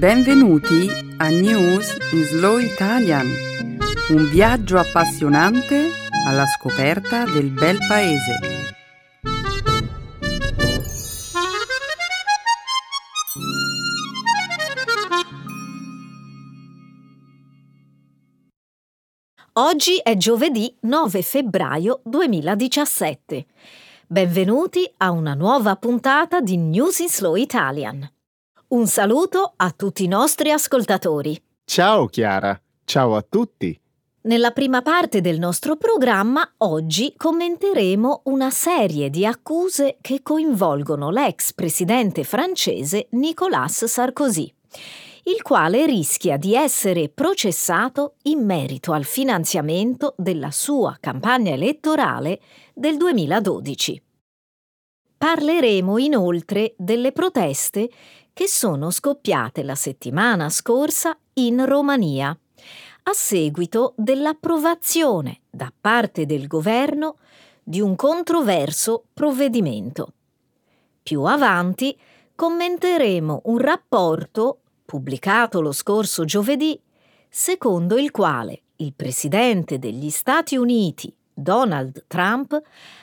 Benvenuti a News in Slow Italian, un viaggio appassionante alla scoperta del bel paese. Oggi è giovedì 9 febbraio 2017. Benvenuti a una nuova puntata di News in Slow Italian. Un saluto a tutti i nostri ascoltatori. Ciao Chiara, ciao a tutti. Nella prima parte del nostro programma oggi commenteremo una serie di accuse che coinvolgono l'ex presidente francese Nicolas Sarkozy, il quale rischia di essere processato in merito al finanziamento della sua campagna elettorale del 2012. Parleremo inoltre delle proteste che sono scoppiate la settimana scorsa in Romania, a seguito dell'approvazione da parte del governo di un controverso provvedimento. Più avanti commenteremo un rapporto pubblicato lo scorso giovedì, secondo il quale il presidente degli Stati Uniti, Donald Trump,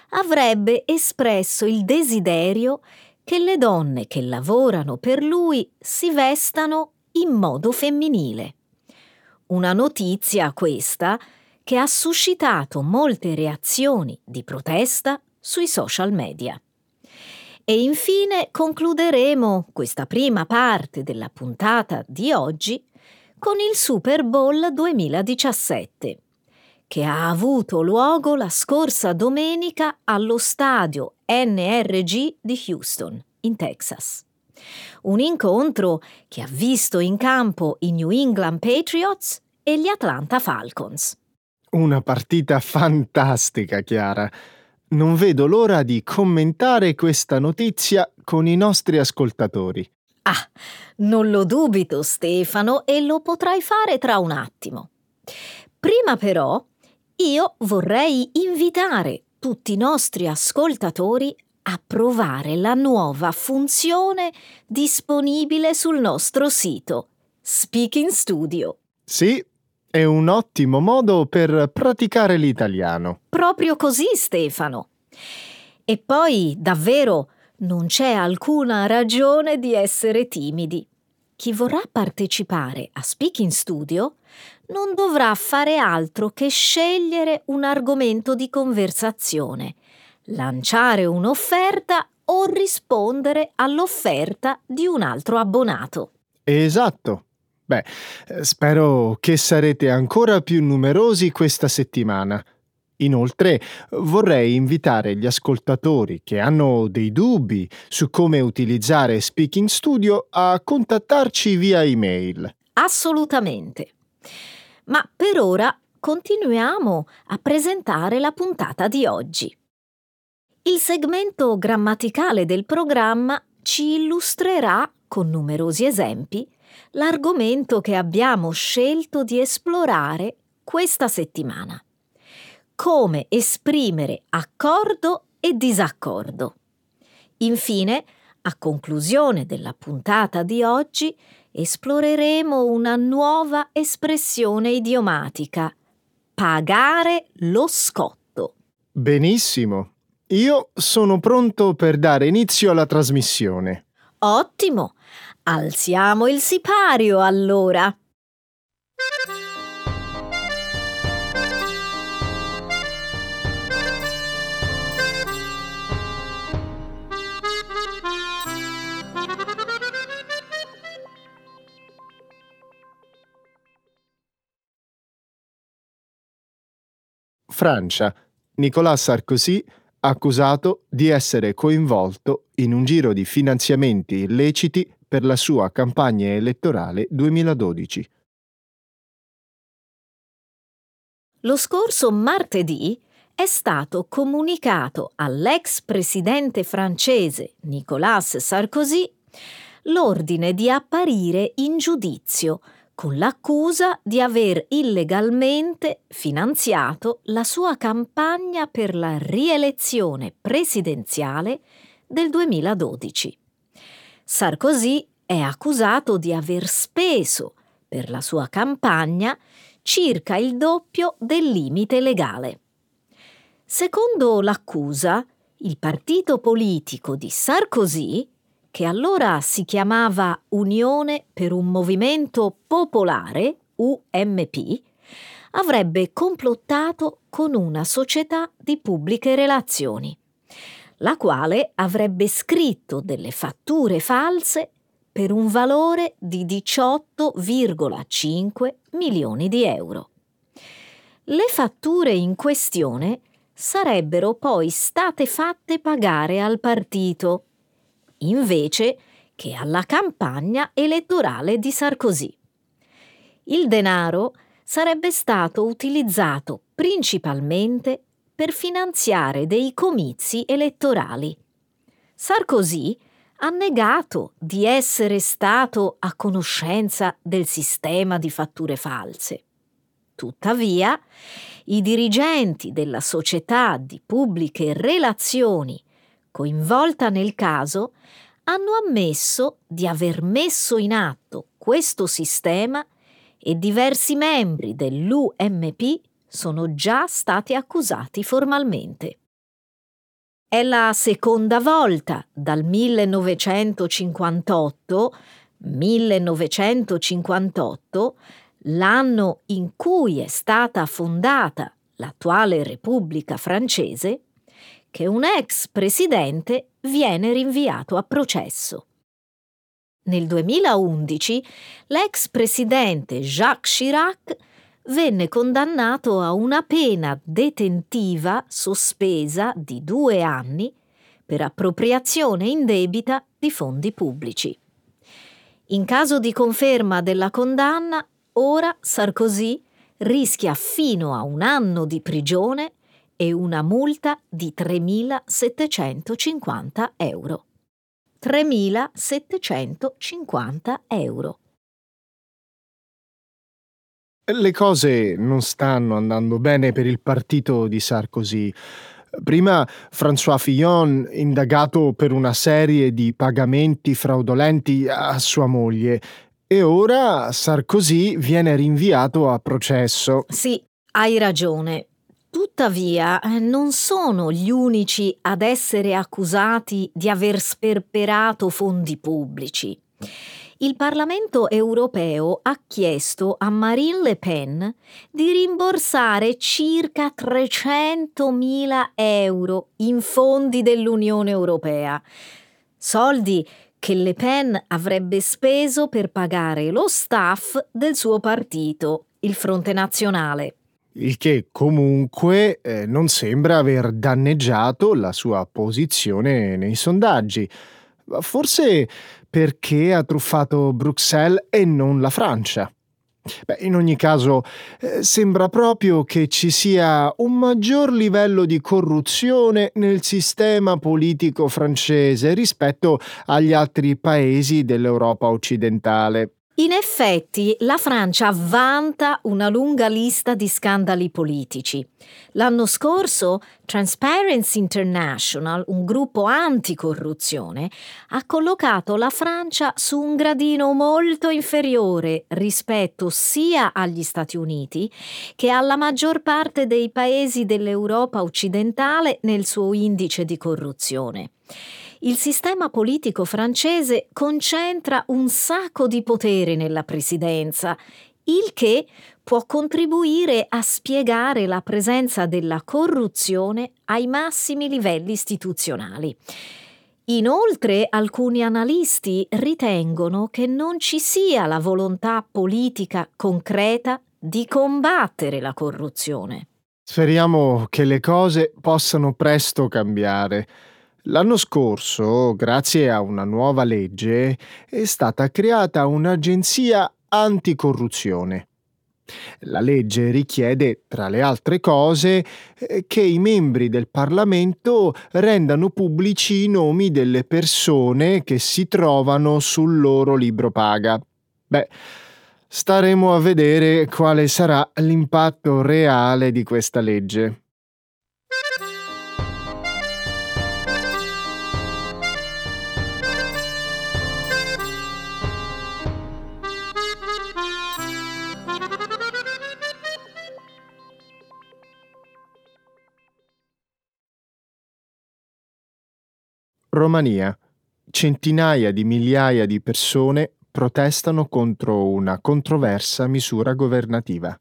avrebbe espresso il desiderio che le donne che lavorano per lui si vestano in modo femminile. Una notizia questa che ha suscitato molte reazioni di protesta sui social media. E infine concluderemo questa prima parte della puntata di oggi con il Super Bowl 2017 che ha avuto luogo la scorsa domenica allo stadio NRG di Houston, in Texas. Un incontro che ha visto in campo i New England Patriots e gli Atlanta Falcons. Una partita fantastica, Chiara. Non vedo l'ora di commentare questa notizia con i nostri ascoltatori. Ah, non lo dubito, Stefano, e lo potrai fare tra un attimo. Prima però io vorrei invitare tutti i nostri ascoltatori a provare la nuova funzione disponibile sul nostro sito Speaking Studio. Sì, è un ottimo modo per praticare l'italiano. Proprio così, Stefano. E poi, davvero, non c'è alcuna ragione di essere timidi. Chi vorrà partecipare a Speaking Studio non dovrà fare altro che scegliere un argomento di conversazione, lanciare un'offerta o rispondere all'offerta di un altro abbonato. Esatto. Beh, spero che sarete ancora più numerosi questa settimana. Inoltre vorrei invitare gli ascoltatori che hanno dei dubbi su come utilizzare Speaking Studio a contattarci via email. Assolutamente. Ma per ora continuiamo a presentare la puntata di oggi. Il segmento grammaticale del programma ci illustrerà, con numerosi esempi, l'argomento che abbiamo scelto di esplorare questa settimana. Come esprimere accordo e disaccordo. Infine, a conclusione della puntata di oggi, esploreremo una nuova espressione idiomatica. Pagare lo scotto. Benissimo. Io sono pronto per dare inizio alla trasmissione. Ottimo. Alziamo il sipario allora. Francia. Nicolas Sarkozy accusato di essere coinvolto in un giro di finanziamenti illeciti per la sua campagna elettorale 2012. Lo scorso martedì è stato comunicato all'ex presidente francese Nicolas Sarkozy l'ordine di apparire in giudizio con l'accusa di aver illegalmente finanziato la sua campagna per la rielezione presidenziale del 2012. Sarkozy è accusato di aver speso per la sua campagna circa il doppio del limite legale. Secondo l'accusa, il partito politico di Sarkozy, che allora si chiamava Unione per un Movimento Popolare, UMP, avrebbe complottato con una società di pubbliche relazioni, la quale avrebbe scritto delle fatture false per un valore di 18,5 milioni di euro. Le fatture in questione sarebbero poi state fatte pagare al partito, invece che alla campagna elettorale di Sarkozy. Il denaro sarebbe stato utilizzato principalmente per finanziare dei comizi elettorali. Sarkozy ha negato di essere stato a conoscenza del sistema di fatture false. Tuttavia, i dirigenti della società di pubbliche relazioni coinvolta nel caso hanno ammesso di aver messo in atto questo sistema e diversi membri dell'UMP sono già stati accusati formalmente. È la seconda volta dal 1958 1958 l'anno in cui è stata fondata l'attuale Repubblica francese, che un ex presidente viene rinviato a processo. Nel 2011 l'ex presidente Jacques Chirac venne condannato a una pena detentiva sospesa di due anni per appropriazione indebita di fondi pubblici. In caso di conferma della condanna, Ora Sarkozy rischia fino a un anno di prigione e una multa di 3.750 euro. 3.750 euro. Le cose non stanno andando bene per il partito di Sarkozy. Prima François Fillon, indagato per una serie di pagamenti fraudolenti a sua moglie, e ora Sarkozy viene rinviato a processo. Sì, hai ragione. Tuttavia, eh, non sono gli unici ad essere accusati di aver sperperato fondi pubblici. Il Parlamento europeo ha chiesto a Marine Le Pen di rimborsare circa 300.000 euro in fondi dell'Unione europea, soldi che Le Pen avrebbe speso per pagare lo staff del suo partito, il Fronte Nazionale. Il che comunque eh, non sembra aver danneggiato la sua posizione nei sondaggi. Forse perché ha truffato Bruxelles e non la Francia. Beh, in ogni caso, eh, sembra proprio che ci sia un maggior livello di corruzione nel sistema politico francese rispetto agli altri paesi dell'Europa occidentale. In effetti, la Francia vanta una lunga lista di scandali politici. L'anno scorso Transparency International, un gruppo anticorruzione, ha collocato la Francia su un gradino molto inferiore rispetto sia agli Stati Uniti che alla maggior parte dei paesi dell'Europa occidentale nel suo indice di corruzione il sistema politico francese concentra un sacco di potere nella presidenza, il che può contribuire a spiegare la presenza della corruzione ai massimi livelli istituzionali. Inoltre alcuni analisti ritengono che non ci sia la volontà politica concreta di combattere la corruzione. Speriamo che le cose possano presto cambiare. L'anno scorso, grazie a una nuova legge, è stata creata un'agenzia anticorruzione. La legge richiede, tra le altre cose, eh, che i membri del Parlamento rendano pubblici i nomi delle persone che si trovano sul loro libro paga. Beh, staremo a vedere quale sarà l'impatto reale di questa legge. Romania. Centinaia di migliaia di persone protestano contro una controversa misura governativa.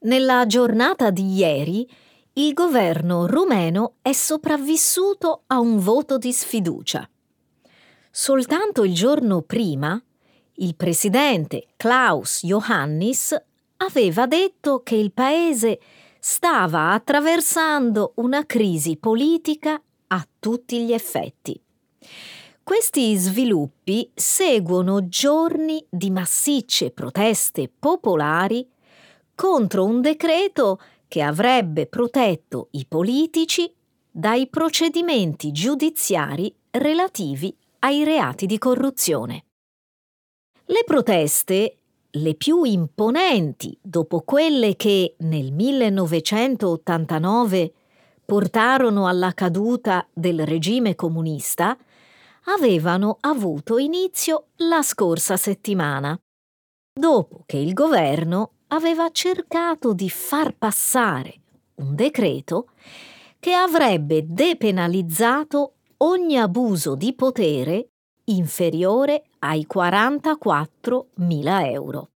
Nella giornata di ieri il governo rumeno è sopravvissuto a un voto di sfiducia. Soltanto il giorno prima il presidente Klaus Iohannis aveva detto che il paese stava attraversando una crisi politica a tutti gli effetti. Questi sviluppi seguono giorni di massicce proteste popolari contro un decreto che avrebbe protetto i politici dai procedimenti giudiziari relativi ai reati di corruzione. Le proteste, le più imponenti dopo quelle che nel 1989 portarono alla caduta del regime comunista, avevano avuto inizio la scorsa settimana, dopo che il governo aveva cercato di far passare un decreto che avrebbe depenalizzato ogni abuso di potere inferiore ai 44.000 euro.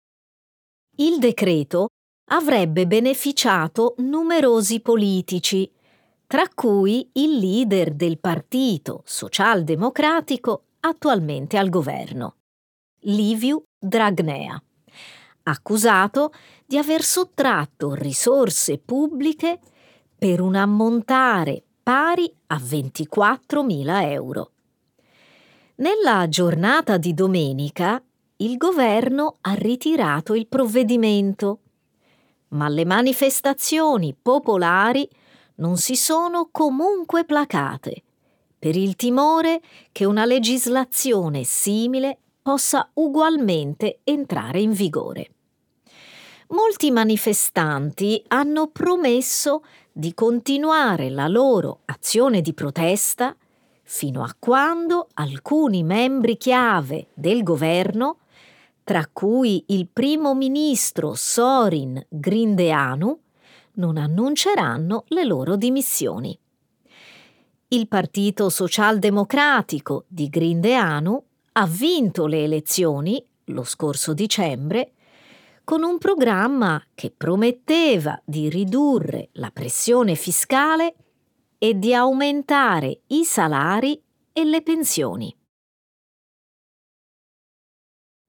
Il decreto avrebbe beneficiato numerosi politici, tra cui il leader del partito socialdemocratico attualmente al governo, Liviu Dragnea, accusato di aver sottratto risorse pubbliche per un ammontare pari a 24.000 euro. Nella giornata di domenica il governo ha ritirato il provvedimento, ma le manifestazioni popolari non si sono comunque placate per il timore che una legislazione simile possa ugualmente entrare in vigore. Molti manifestanti hanno promesso di continuare la loro azione di protesta fino a quando alcuni membri chiave del governo, tra cui il primo ministro Sorin Grindeanu, non annunceranno le loro dimissioni. Il Partito Socialdemocratico di Grindeanu ha vinto le elezioni lo scorso dicembre con un programma che prometteva di ridurre la pressione fiscale e di aumentare i salari e le pensioni.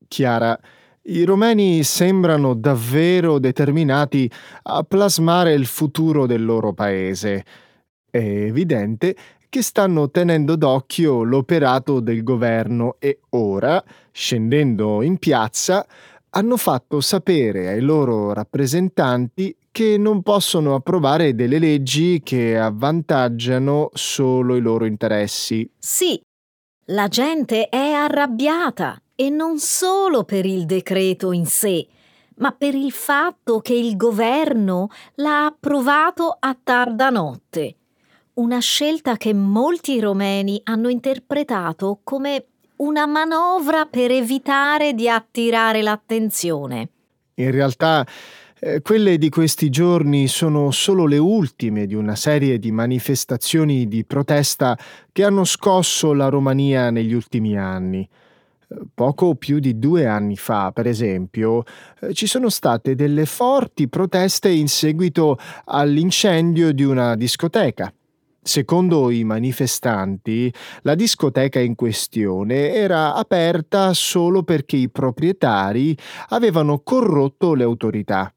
Chiara, i romeni sembrano davvero determinati a plasmare il futuro del loro paese. È evidente che stanno tenendo d'occhio l'operato del governo e ora, scendendo in piazza, hanno fatto sapere ai loro rappresentanti che non possono approvare delle leggi che avvantaggiano solo i loro interessi. Sì, la gente è arrabbiata e non solo per il decreto in sé, ma per il fatto che il governo l'ha approvato a tarda notte. Una scelta che molti romeni hanno interpretato come una manovra per evitare di attirare l'attenzione. In realtà quelle di questi giorni sono solo le ultime di una serie di manifestazioni di protesta che hanno scosso la Romania negli ultimi anni. Eh, poco più di due anni fa, per esempio, eh, ci sono state delle forti proteste in seguito all'incendio di una discoteca Secondo i manifestanti, la discoteca in questione era aperta solo perché i proprietari avevano corrotto le autorità.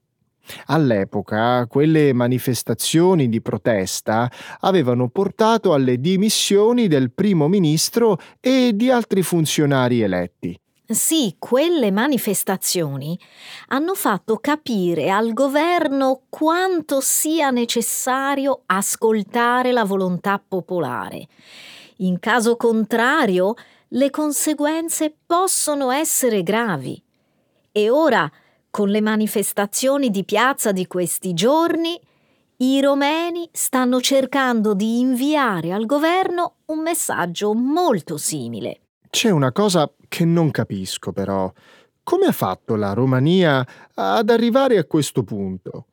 All'epoca quelle manifestazioni di protesta avevano portato alle dimissioni del primo ministro e di altri funzionari eletti. Sì, quelle manifestazioni hanno fatto capire al governo quanto sia necessario ascoltare la volontà popolare. In caso contrario, le conseguenze possono essere gravi. E ora, con le manifestazioni di piazza di questi giorni, i romeni stanno cercando di inviare al governo un messaggio molto simile. C'è una cosa che non capisco però. Come ha fatto la Romania ad arrivare a questo punto?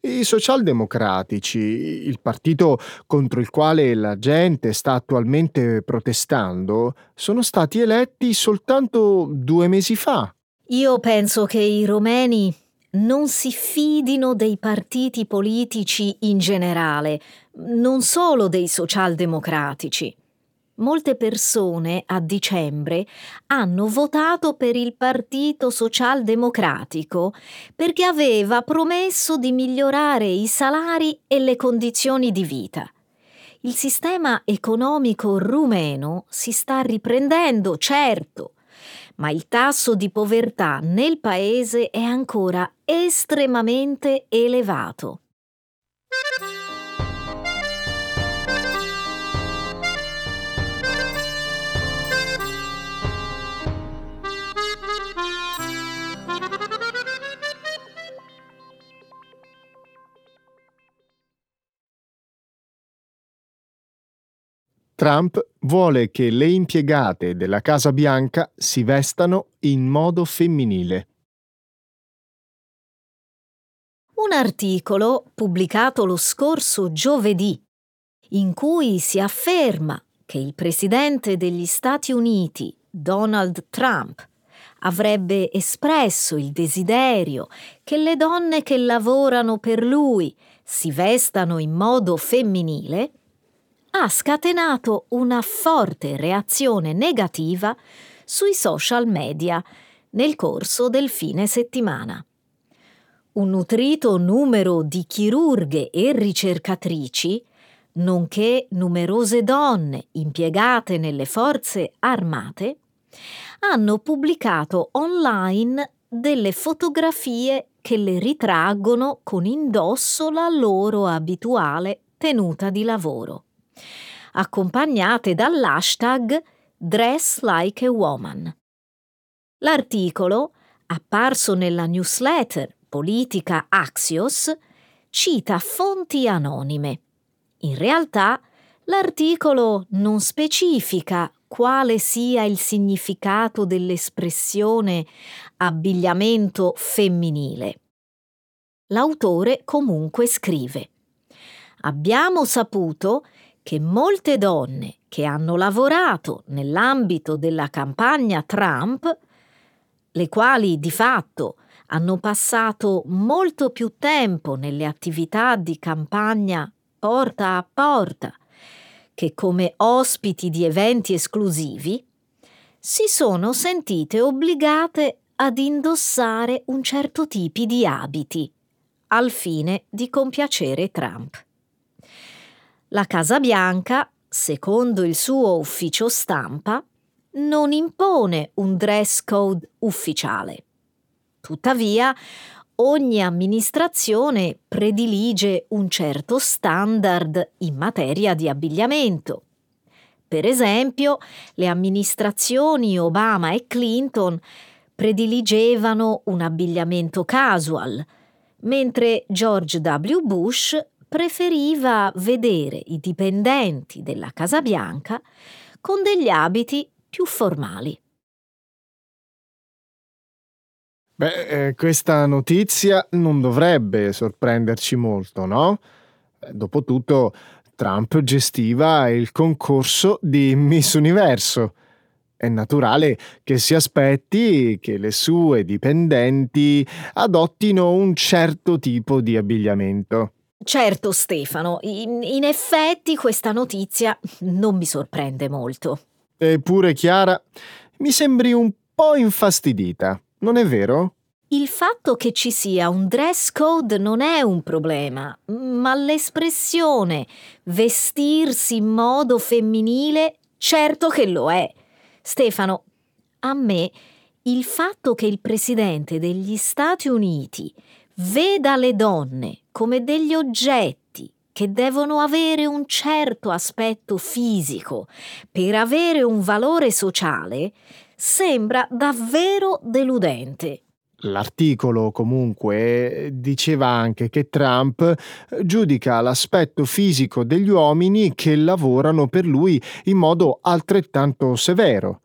I socialdemocratici, il partito contro il quale la gente sta attualmente protestando, sono stati eletti soltanto due mesi fa. Io penso che i romeni non si fidino dei partiti politici in generale, non solo dei socialdemocratici. Molte persone a dicembre hanno votato per il Partito Socialdemocratico perché aveva promesso di migliorare i salari e le condizioni di vita. Il sistema economico rumeno si sta riprendendo, certo, ma il tasso di povertà nel paese è ancora estremamente elevato. Trump vuole che le impiegate della Casa Bianca si vestano in modo femminile. Un articolo pubblicato lo scorso giovedì, in cui si afferma che il presidente degli Stati Uniti, Donald Trump, avrebbe espresso il desiderio che le donne che lavorano per lui si vestano in modo femminile, ha scatenato una forte reazione negativa sui social media nel corso del fine settimana. Un nutrito numero di chirurghe e ricercatrici, nonché numerose donne impiegate nelle forze armate, hanno pubblicato online delle fotografie che le ritraggono con indosso la loro abituale tenuta di lavoro accompagnate dall'hashtag Dress Like a Woman. L'articolo, apparso nella newsletter politica Axios, cita fonti anonime. In realtà, l'articolo non specifica quale sia il significato dell'espressione abbigliamento femminile. L'autore comunque scrive Abbiamo saputo che molte donne che hanno lavorato nell'ambito della campagna Trump, le quali di fatto hanno passato molto più tempo nelle attività di campagna porta a porta che come ospiti di eventi esclusivi, si sono sentite obbligate ad indossare un certo tipo di abiti al fine di compiacere Trump. La Casa Bianca, secondo il suo ufficio stampa, non impone un dress code ufficiale. Tuttavia, ogni amministrazione predilige un certo standard in materia di abbigliamento. Per esempio, le amministrazioni Obama e Clinton prediligevano un abbigliamento casual, mentre George W. Bush preferiva vedere i dipendenti della Casa Bianca con degli abiti più formali. Beh, eh, questa notizia non dovrebbe sorprenderci molto, no? Eh, dopotutto, Trump gestiva il concorso di Miss Universo. È naturale che si aspetti che le sue dipendenti adottino un certo tipo di abbigliamento. Certo, Stefano, in, in effetti questa notizia non mi sorprende molto. Eppure, Chiara, mi sembri un po' infastidita, non è vero? Il fatto che ci sia un dress code non è un problema, ma l'espressione vestirsi in modo femminile certo che lo è. Stefano, a me il fatto che il presidente degli Stati Uniti veda le donne come degli oggetti che devono avere un certo aspetto fisico per avere un valore sociale, sembra davvero deludente. L'articolo comunque diceva anche che Trump giudica l'aspetto fisico degli uomini che lavorano per lui in modo altrettanto severo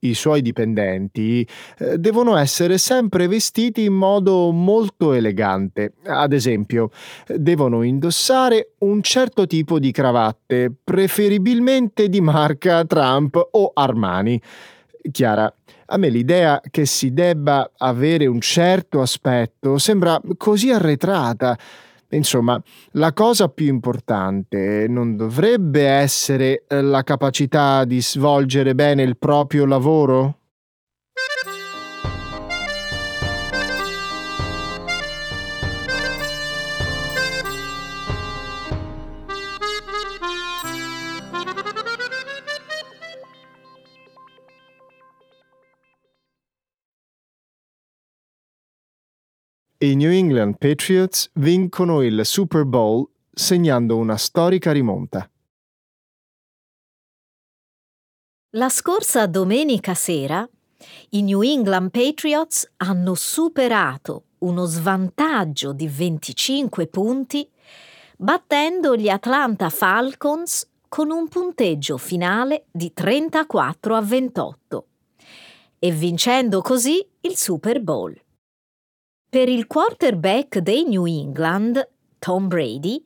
i suoi dipendenti eh, devono essere sempre vestiti in modo molto elegante. Ad esempio, devono indossare un certo tipo di cravatte, preferibilmente di marca Trump o Armani. Chiara, a me l'idea che si debba avere un certo aspetto sembra così arretrata. Insomma, la cosa più importante non dovrebbe essere eh, la capacità di svolgere bene il proprio lavoro? I New England Patriots vincono il Super Bowl segnando una storica rimonta. La scorsa domenica sera i New England Patriots hanno superato uno svantaggio di 25 punti battendo gli Atlanta Falcons con un punteggio finale di 34 a 28 e vincendo così il Super Bowl. Per il quarterback dei New England, Tom Brady,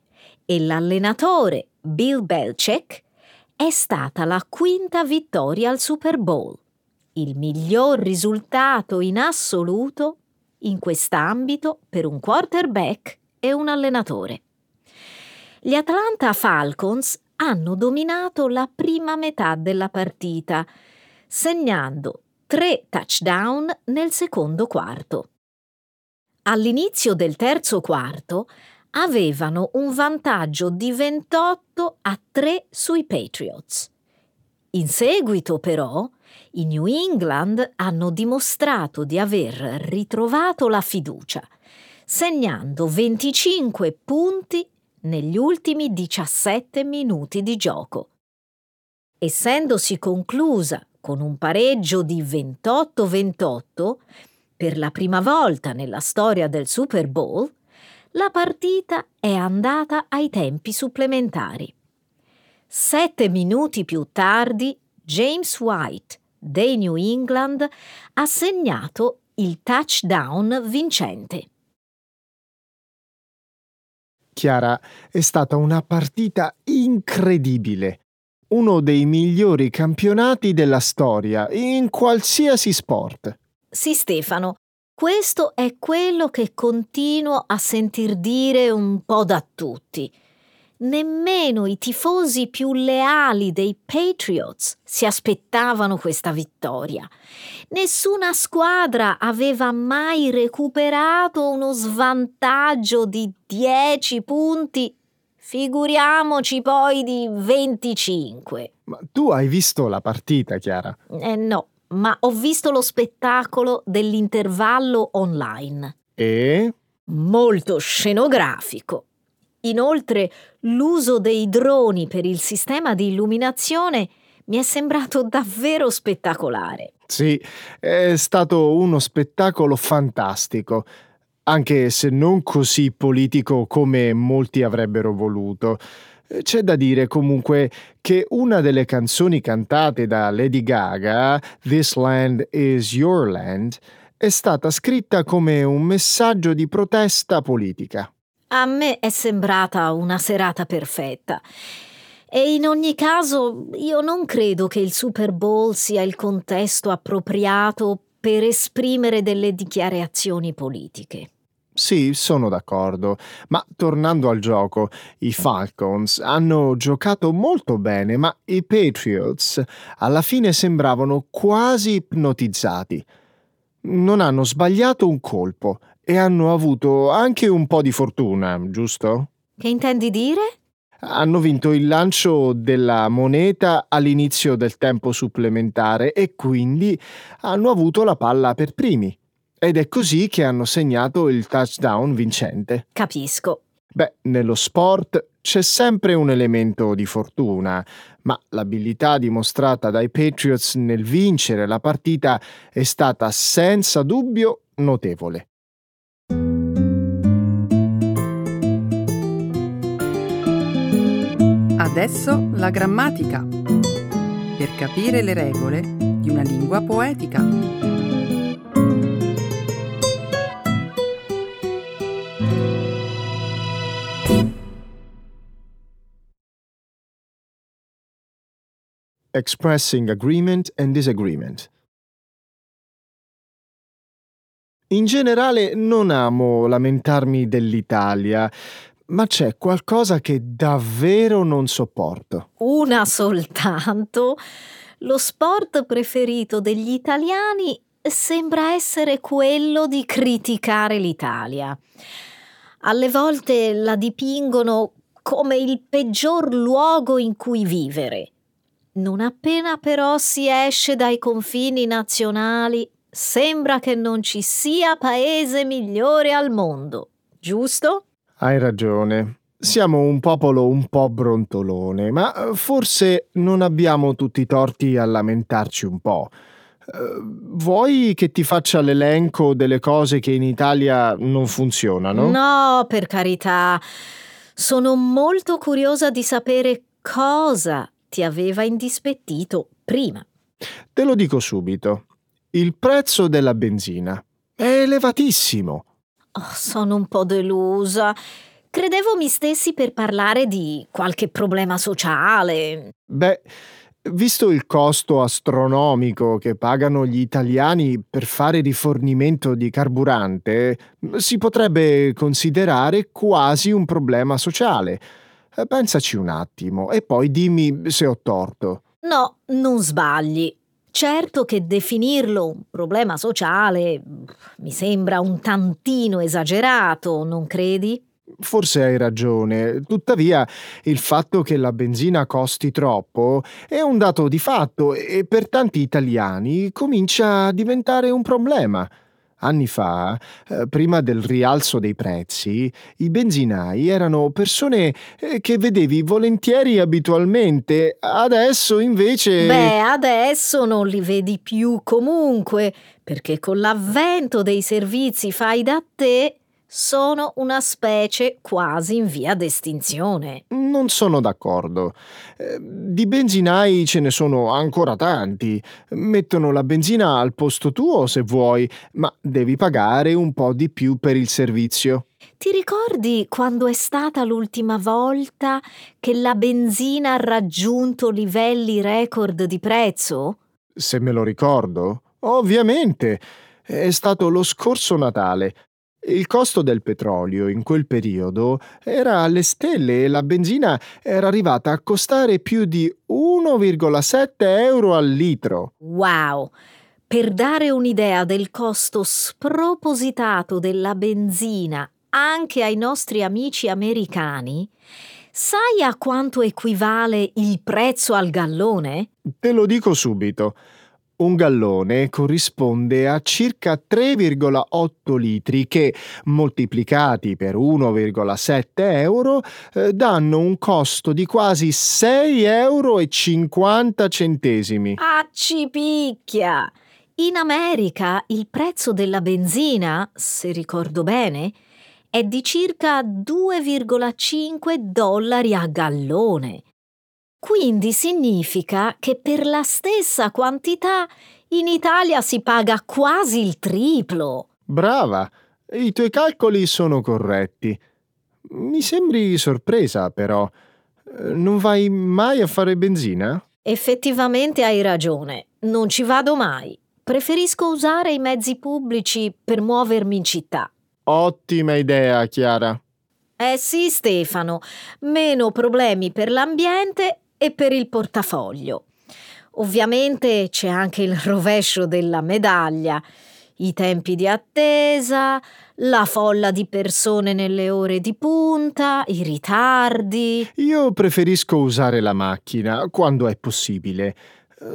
e l'allenatore Bill Belichick, è stata la quinta vittoria al Super Bowl, il miglior risultato in assoluto in quest'ambito per un quarterback e un allenatore. Gli Atlanta Falcons hanno dominato la prima metà della partita, segnando tre touchdown nel secondo quarto all'inizio del terzo quarto avevano un vantaggio di 28 a 3 sui Patriots. In seguito, però, i New England hanno dimostrato di aver ritrovato la fiducia, segnando 25 punti negli ultimi 17 minuti di gioco. Essendosi conclusa con un pareggio di 28-28, per la prima volta nella storia del Super Bowl, la partita è andata ai tempi supplementari. Sette minuti più tardi, James White dei New England ha segnato il touchdown vincente. Chiara, è stata una partita incredibile. Uno dei migliori campionati della storia in qualsiasi sport. Sì, Stefano, questo è quello che continuo a sentir dire un po' da tutti. Nemmeno i tifosi più leali dei Patriots si aspettavano questa vittoria. Nessuna squadra aveva mai recuperato uno svantaggio di 10 punti, figuriamoci poi di 25. Ma tu hai visto la partita, Chiara? Eh no, ma ho visto lo spettacolo dell'intervallo online. E? Molto scenografico. Inoltre, l'uso dei droni per il sistema di illuminazione mi è sembrato davvero spettacolare. Sì, è stato uno spettacolo fantastico, anche se non così politico come molti avrebbero voluto. C'è da dire comunque che una delle canzoni cantate da Lady Gaga, This Land is Your Land, è stata scritta come un messaggio di protesta politica. A me è sembrata una serata perfetta. E in ogni caso io non credo che il Super Bowl sia il contesto appropriato per esprimere delle dichiarazioni politiche. Sì, sono d'accordo, ma tornando al gioco, i Falcons hanno giocato molto bene, ma i Patriots alla fine sembravano quasi ipnotizzati. Non hanno sbagliato un colpo e hanno avuto anche un po' di fortuna, giusto? Che intendi dire? Hanno vinto il lancio della moneta all'inizio del tempo supplementare e quindi hanno avuto la palla per primi. Ed è così che hanno segnato il touchdown vincente. Capisco. Beh, nello sport c'è sempre un elemento di fortuna, ma l'abilità dimostrata dai Patriots nel vincere la partita è stata senza dubbio notevole. Adesso la grammatica. Per capire le regole di una lingua poetica. Expressing agreement and disagreement. In generale non amo lamentarmi dell'Italia, ma c'è qualcosa che davvero non sopporto. Una soltanto. Lo sport preferito degli italiani sembra essere quello di criticare l'Italia. Alle volte la dipingono come il peggior luogo in cui vivere. Non appena però si esce dai confini nazionali, sembra che non ci sia paese migliore al mondo, giusto? Hai ragione. Siamo un popolo un po' brontolone, ma eh, forse non abbiamo tutti i torti a lamentarci un po'. Eh, vuoi che ti faccia l'elenco delle cose che in Italia non funzionano? No, per carità. Sono molto curiosa di sapere cosa ti aveva indispettito prima. Te lo dico subito. Il prezzo della benzina è elevatissimo. Oh, sono un po' delusa. Credevo mi stessi per parlare di qualche problema sociale. Beh, visto il costo astronomico che pagano gli italiani per fare rifornimento di carburante, si potrebbe considerare quasi un problema sociale. Pensaci un attimo e poi dimmi se ho torto. No, non sbagli. Certo che definirlo un problema sociale mi sembra un tantino esagerato, non credi? Forse hai ragione, tuttavia il fatto che la benzina costi troppo è un dato di fatto e per tanti italiani comincia a diventare un problema. Anni fa, eh, prima del rialzo dei prezzi, i benzinai erano persone eh, che vedevi volentieri abitualmente, adesso invece... Beh, adesso non li vedi più comunque, perché con l'avvento dei servizi fai da te sono una specie quasi in via d'estinzione. Non sono d'accordo. Eh, di benzinai ce ne sono ancora tanti. Mettono la benzina al posto tuo se vuoi, ma devi pagare un po' di più per il servizio. Ti ricordi quando è stata l'ultima volta che la benzina ha raggiunto livelli record di prezzo? Se me lo ricordo? Ovviamente. È stato lo scorso Natale. Il costo del petrolio in quel periodo era alle stelle e la benzina era arrivata a costare più di 1,7 euro al litro. Wow! Per dare un'idea del costo spropositato della benzina anche ai nostri amici americani, sai a quanto equivale il prezzo al gallone? Te lo dico subito. Un gallone corrisponde a circa 3,8 litri che, moltiplicati per 1,7 euro, eh, danno un costo di quasi 6,50 euro. Acci picchia! In America il prezzo della benzina, se ricordo bene, è di circa 2,5 dollari a gallone. Quindi significa che per la stessa quantità in Italia si paga quasi il triplo. Brava, i tuoi calcoli sono corretti. Mi sembri sorpresa, però. Non vai mai a fare benzina? Effettivamente hai ragione, non ci vado mai. Preferisco usare i mezzi pubblici per muovermi in città. Ottima idea, Chiara. Eh sì, Stefano, meno problemi per l'ambiente e per il portafoglio. Ovviamente c'è anche il rovescio della medaglia, i tempi di attesa, la folla di persone nelle ore di punta, i ritardi. Io preferisco usare la macchina quando è possibile.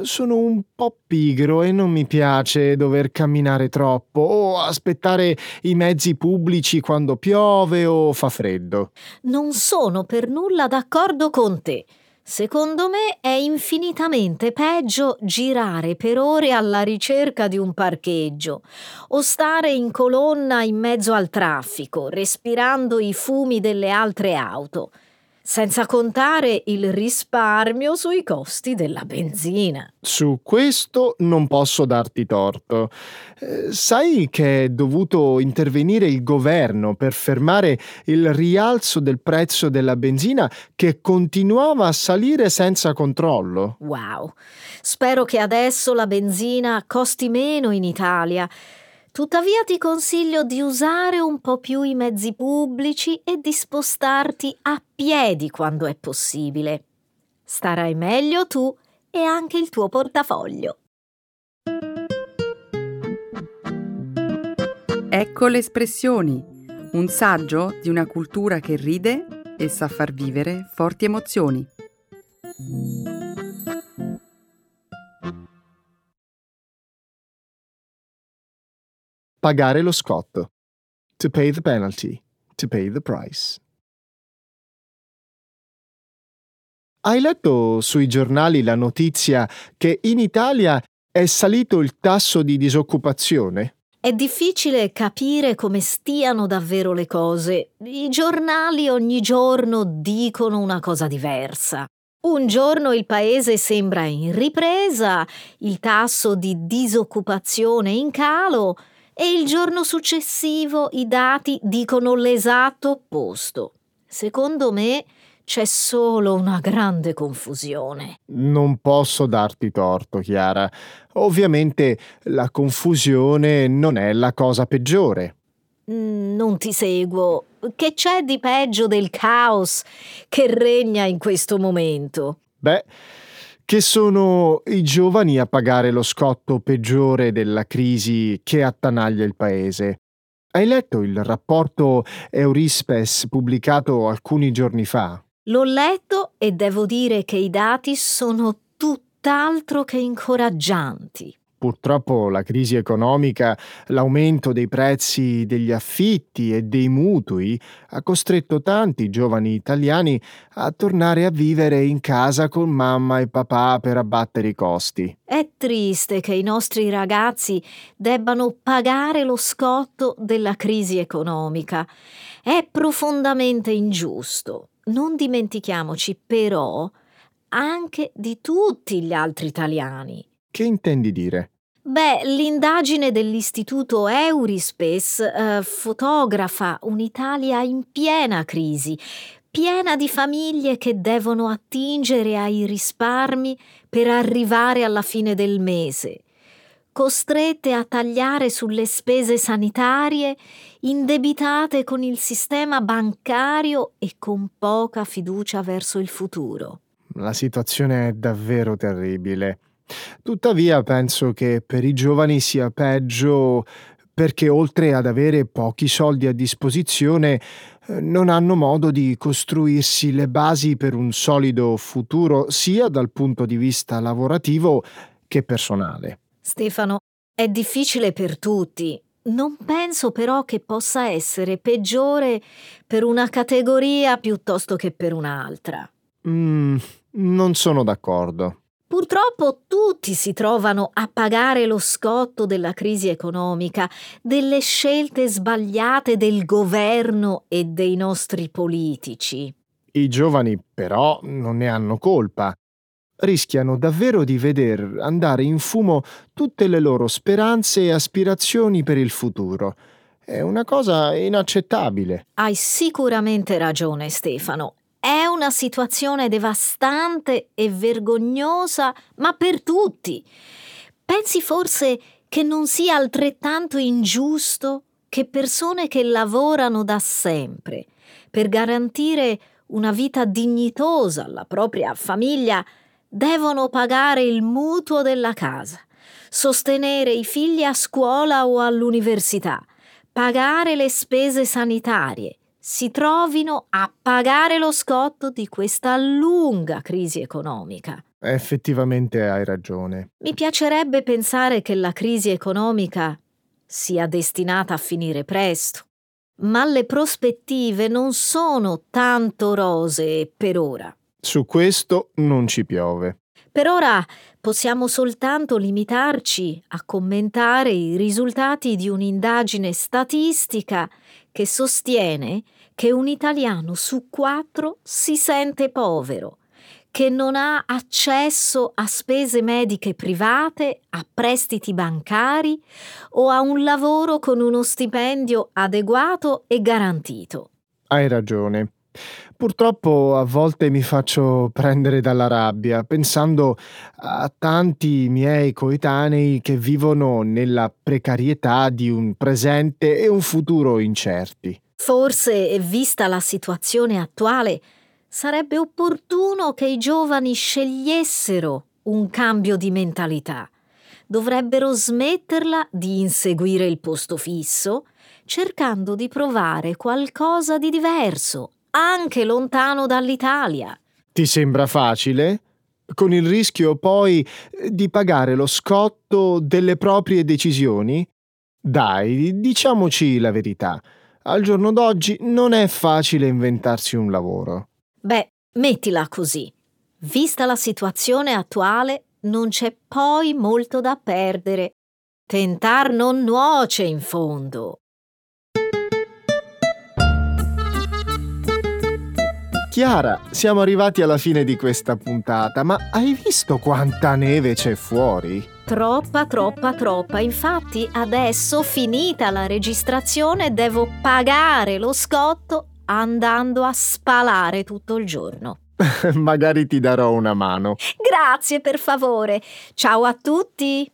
Sono un po' pigro e non mi piace dover camminare troppo o aspettare i mezzi pubblici quando piove o fa freddo. Non sono per nulla d'accordo con te. Secondo me è infinitamente peggio girare per ore alla ricerca di un parcheggio o stare in colonna in mezzo al traffico, respirando i fumi delle altre auto. Senza contare il risparmio sui costi della benzina. Su questo non posso darti torto. Eh, sai che è dovuto intervenire il governo per fermare il rialzo del prezzo della benzina che continuava a salire senza controllo? Wow, spero che adesso la benzina costi meno in Italia Tuttavia ti consiglio di usare un po' più i mezzi pubblici e di spostarti a piedi quando è possibile. Starai meglio tu e anche il tuo portafoglio. Ecco le espressioni, un saggio di una cultura che ride e sa far vivere forti emozioni. Pagare lo scotto. To pay the penalty. To pay the price. Hai letto sui giornali la notizia che in Italia è salito il tasso di disoccupazione? È difficile capire come stiano davvero le cose. I giornali ogni giorno dicono una cosa diversa. Un giorno il paese sembra in ripresa, il tasso di disoccupazione in calo, e il giorno successivo i dati dicono l'esatto opposto. Secondo me c'è solo una grande confusione. Non posso darti torto, Chiara. Ovviamente la confusione non è la cosa peggiore. Mm, non ti seguo. Che c'è di peggio del caos che regna in questo momento? Beh, che sono i giovani a pagare lo scotto peggiore della crisi che attanaglia il paese. Hai letto il rapporto Eurispes pubblicato alcuni giorni fa? L'ho letto e devo dire che i dati sono tutt'altro che incoraggianti. Purtroppo la crisi economica, l'aumento dei prezzi degli affitti e dei mutui ha costretto tanti giovani italiani a tornare a vivere in casa con mamma e papà per abbattere i costi. È triste che i nostri ragazzi debbano pagare lo scotto della crisi economica. È profondamente ingiusto. Non dimentichiamoci però anche di tutti gli altri italiani che intendi dire? Beh, l'indagine dell'istituto Eurispes eh, fotografa un'Italia in piena crisi, piena di famiglie che devono attingere ai risparmi per arrivare alla fine del mese, costrette a tagliare sulle spese sanitarie, indebitate con il sistema bancario e con poca fiducia verso il futuro. La situazione è davvero terribile. Tuttavia penso che per i giovani sia peggio perché oltre ad avere pochi soldi a disposizione eh, non hanno modo di costruirsi le basi per un solido futuro sia dal punto di vista lavorativo che personale. Stefano, è difficile per tutti. Non penso però che possa essere peggiore per una categoria piuttosto che per un'altra. Mm, non sono d'accordo. Purtroppo tutti si trovano a pagare lo scotto della crisi economica, delle scelte sbagliate del governo e dei nostri politici. I giovani però non ne hanno colpa. Rischiano davvero di veder andare in fumo tutte le loro speranze e aspirazioni per il futuro. È una cosa inaccettabile. Hai sicuramente ragione, Stefano, è una situazione devastante e vergognosa, ma per tutti. Pensi forse che non sia altrettanto ingiusto che persone che lavorano da sempre per garantire una vita dignitosa alla propria famiglia devono pagare il mutuo della casa, sostenere i figli a scuola o all'università, pagare le spese sanitarie, si trovino a pagare lo scotto di questa lunga crisi economica. Effettivamente hai ragione. Mi piacerebbe pensare che la crisi economica sia destinata a finire presto, ma le prospettive non sono tanto rosee per ora. Su questo non ci piove. Per ora possiamo soltanto limitarci a commentare i risultati di un'indagine statistica che sostiene che un italiano su quattro si sente povero, che non ha accesso a spese mediche private, a prestiti bancari o a un lavoro con uno stipendio adeguato e garantito. Hai ragione. Purtroppo a volte mi faccio prendere dalla rabbia pensando a tanti miei coetanei che vivono nella precarietà di un presente e un futuro incerti. Forse, vista la situazione attuale, sarebbe opportuno che i giovani scegliessero un cambio di mentalità. Dovrebbero smetterla di inseguire il posto fisso, cercando di provare qualcosa di diverso, anche lontano dall'Italia. Ti sembra facile? Con il rischio poi di pagare lo scotto delle proprie decisioni? Dai, diciamoci la verità. Al giorno d'oggi non è facile inventarsi un lavoro. Beh, mettila così. Vista la situazione attuale, non c'è poi molto da perdere. Tentar non nuoce in fondo. Chiara, siamo arrivati alla fine di questa puntata, ma hai visto quanta neve c'è fuori? Troppa, troppa, troppa. Infatti, adesso, finita la registrazione, devo pagare lo scotto andando a spalare tutto il giorno. Magari ti darò una mano. Grazie, per favore. Ciao a tutti.